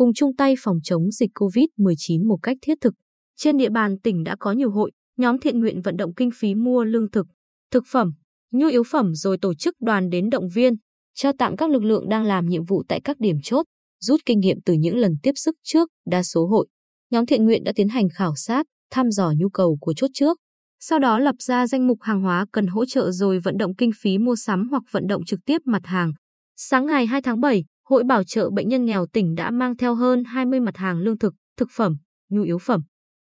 cùng chung tay phòng chống dịch COVID-19 một cách thiết thực. Trên địa bàn tỉnh đã có nhiều hội, nhóm thiện nguyện vận động kinh phí mua lương thực, thực phẩm, nhu yếu phẩm rồi tổ chức đoàn đến động viên, trao tặng các lực lượng đang làm nhiệm vụ tại các điểm chốt, rút kinh nghiệm từ những lần tiếp sức trước, đa số hội. Nhóm thiện nguyện đã tiến hành khảo sát, thăm dò nhu cầu của chốt trước, sau đó lập ra danh mục hàng hóa cần hỗ trợ rồi vận động kinh phí mua sắm hoặc vận động trực tiếp mặt hàng. Sáng ngày 2 tháng 7, Hội Bảo trợ Bệnh nhân nghèo tỉnh đã mang theo hơn 20 mặt hàng lương thực, thực phẩm, nhu yếu phẩm.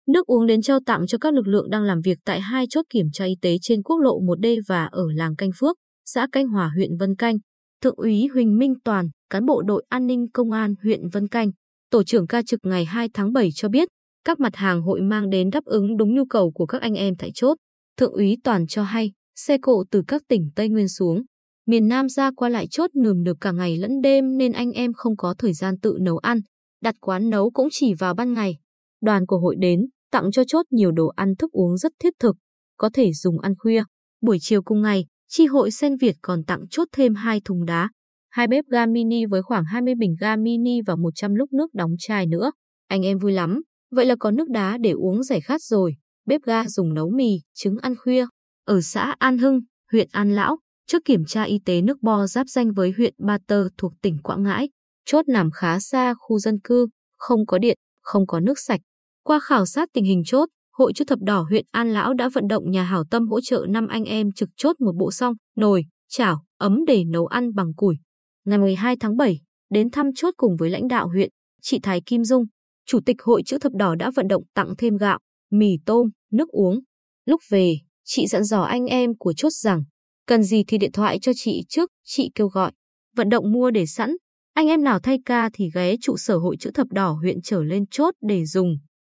Nước uống đến trao tặng cho các lực lượng đang làm việc tại hai chốt kiểm tra y tế trên quốc lộ 1D và ở làng Canh Phước, xã Canh Hòa huyện Vân Canh. Thượng úy Huỳnh Minh Toàn, cán bộ đội an ninh công an huyện Vân Canh, tổ trưởng ca trực ngày 2 tháng 7 cho biết, các mặt hàng hội mang đến đáp ứng đúng nhu cầu của các anh em tại chốt. Thượng úy Toàn cho hay, xe cộ từ các tỉnh Tây Nguyên xuống, miền Nam ra qua lại chốt nườm nượp cả ngày lẫn đêm nên anh em không có thời gian tự nấu ăn, đặt quán nấu cũng chỉ vào ban ngày. Đoàn của hội đến, tặng cho chốt nhiều đồ ăn thức uống rất thiết thực, có thể dùng ăn khuya. Buổi chiều cùng ngày, chi hội Sen Việt còn tặng chốt thêm hai thùng đá, hai bếp ga mini với khoảng 20 bình ga mini và 100 lúc nước đóng chai nữa. Anh em vui lắm, vậy là có nước đá để uống giải khát rồi. Bếp ga dùng nấu mì, trứng ăn khuya. Ở xã An Hưng, huyện An Lão, trước kiểm tra y tế nước bo giáp danh với huyện Ba Tơ thuộc tỉnh Quảng Ngãi. Chốt nằm khá xa khu dân cư, không có điện, không có nước sạch. Qua khảo sát tình hình chốt, Hội chữ thập đỏ huyện An Lão đã vận động nhà hảo tâm hỗ trợ năm anh em trực chốt một bộ song nồi, chảo, ấm để nấu ăn bằng củi. Ngày 12 tháng 7, đến thăm chốt cùng với lãnh đạo huyện, chị Thái Kim Dung, Chủ tịch Hội chữ thập đỏ đã vận động tặng thêm gạo, mì tôm, nước uống. Lúc về, chị dặn dò anh em của chốt rằng, cần gì thì điện thoại cho chị trước, chị kêu gọi. Vận động mua để sẵn, anh em nào thay ca thì ghé trụ sở Hội chữ thập đỏ huyện trở lên chốt để dùng.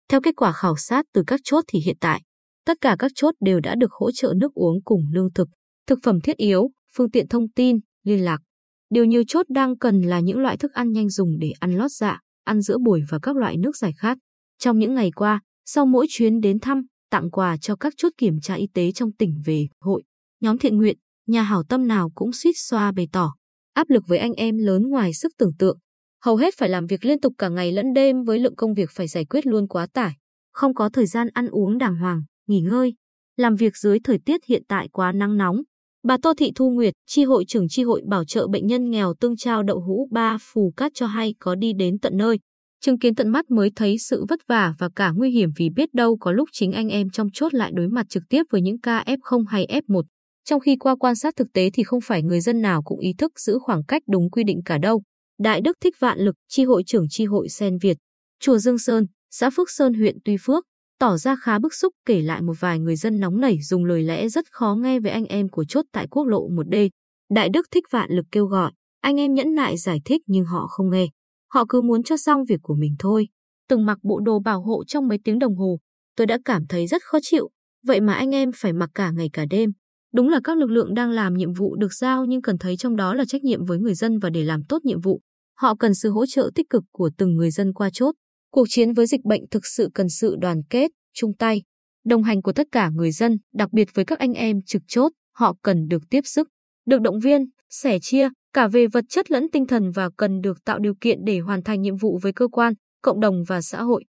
Theo kết quả khảo sát từ các chốt thì hiện tại, tất cả các chốt đều đã được hỗ trợ nước uống cùng lương thực, thực phẩm thiết yếu, phương tiện thông tin, liên lạc. Điều nhiều chốt đang cần là những loại thức ăn nhanh dùng để ăn lót dạ, ăn giữa buổi và các loại nước giải khát. Trong những ngày qua, sau mỗi chuyến đến thăm, tặng quà cho các chốt kiểm tra y tế trong tỉnh về hội, nhóm thiện nguyện, nhà hảo tâm nào cũng suýt xoa bày tỏ. Áp lực với anh em lớn ngoài sức tưởng tượng. Hầu hết phải làm việc liên tục cả ngày lẫn đêm với lượng công việc phải giải quyết luôn quá tải. Không có thời gian ăn uống đàng hoàng, nghỉ ngơi. Làm việc dưới thời tiết hiện tại quá nắng nóng. Bà Tô Thị Thu Nguyệt, tri hội trưởng tri hội bảo trợ bệnh nhân nghèo tương trao đậu hũ ba phù cát cho hay có đi đến tận nơi. Chứng kiến tận mắt mới thấy sự vất vả và cả nguy hiểm vì biết đâu có lúc chính anh em trong chốt lại đối mặt trực tiếp với những ca F0 hay F1. Trong khi qua quan sát thực tế thì không phải người dân nào cũng ý thức giữ khoảng cách đúng quy định cả đâu. Đại Đức Thích Vạn Lực, tri hội trưởng tri hội Sen Việt, chùa Dương Sơn, xã Phước Sơn huyện Tuy Phước, tỏ ra khá bức xúc kể lại một vài người dân nóng nảy dùng lời lẽ rất khó nghe với anh em của chốt tại quốc lộ 1D. Đại Đức Thích Vạn Lực kêu gọi, anh em nhẫn nại giải thích nhưng họ không nghe. Họ cứ muốn cho xong việc của mình thôi. Từng mặc bộ đồ bảo hộ trong mấy tiếng đồng hồ, tôi đã cảm thấy rất khó chịu. Vậy mà anh em phải mặc cả ngày cả đêm. Đúng là các lực lượng đang làm nhiệm vụ được giao nhưng cần thấy trong đó là trách nhiệm với người dân và để làm tốt nhiệm vụ. Họ cần sự hỗ trợ tích cực của từng người dân qua chốt. Cuộc chiến với dịch bệnh thực sự cần sự đoàn kết, chung tay, đồng hành của tất cả người dân, đặc biệt với các anh em trực chốt, họ cần được tiếp sức, được động viên, sẻ chia, cả về vật chất lẫn tinh thần và cần được tạo điều kiện để hoàn thành nhiệm vụ với cơ quan, cộng đồng và xã hội.